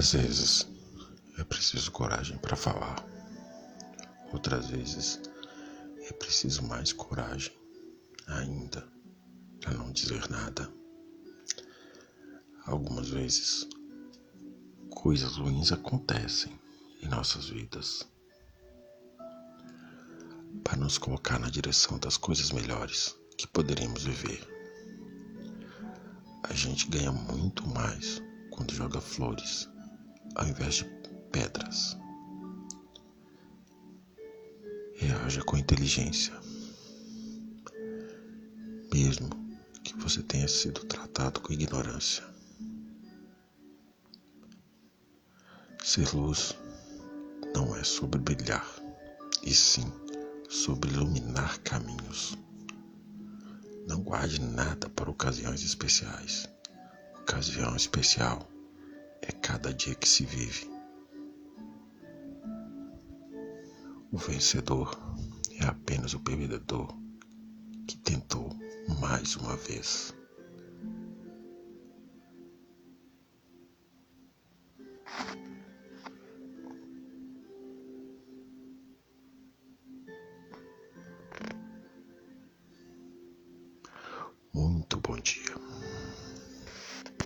Às vezes é preciso coragem para falar, outras vezes é preciso mais coragem ainda para não dizer nada. Algumas vezes coisas ruins acontecem em nossas vidas para nos colocar na direção das coisas melhores que poderíamos viver. A gente ganha muito mais quando joga flores ao invés de pedras. Reaja com inteligência. Mesmo que você tenha sido tratado com ignorância. Ser luz não é sobre brilhar, e sim sobre iluminar caminhos. Não guarde nada para ocasiões especiais. Ocasião especial cada dia que se vive. O vencedor é apenas o perdedor que tentou mais uma vez. Muito bom dia.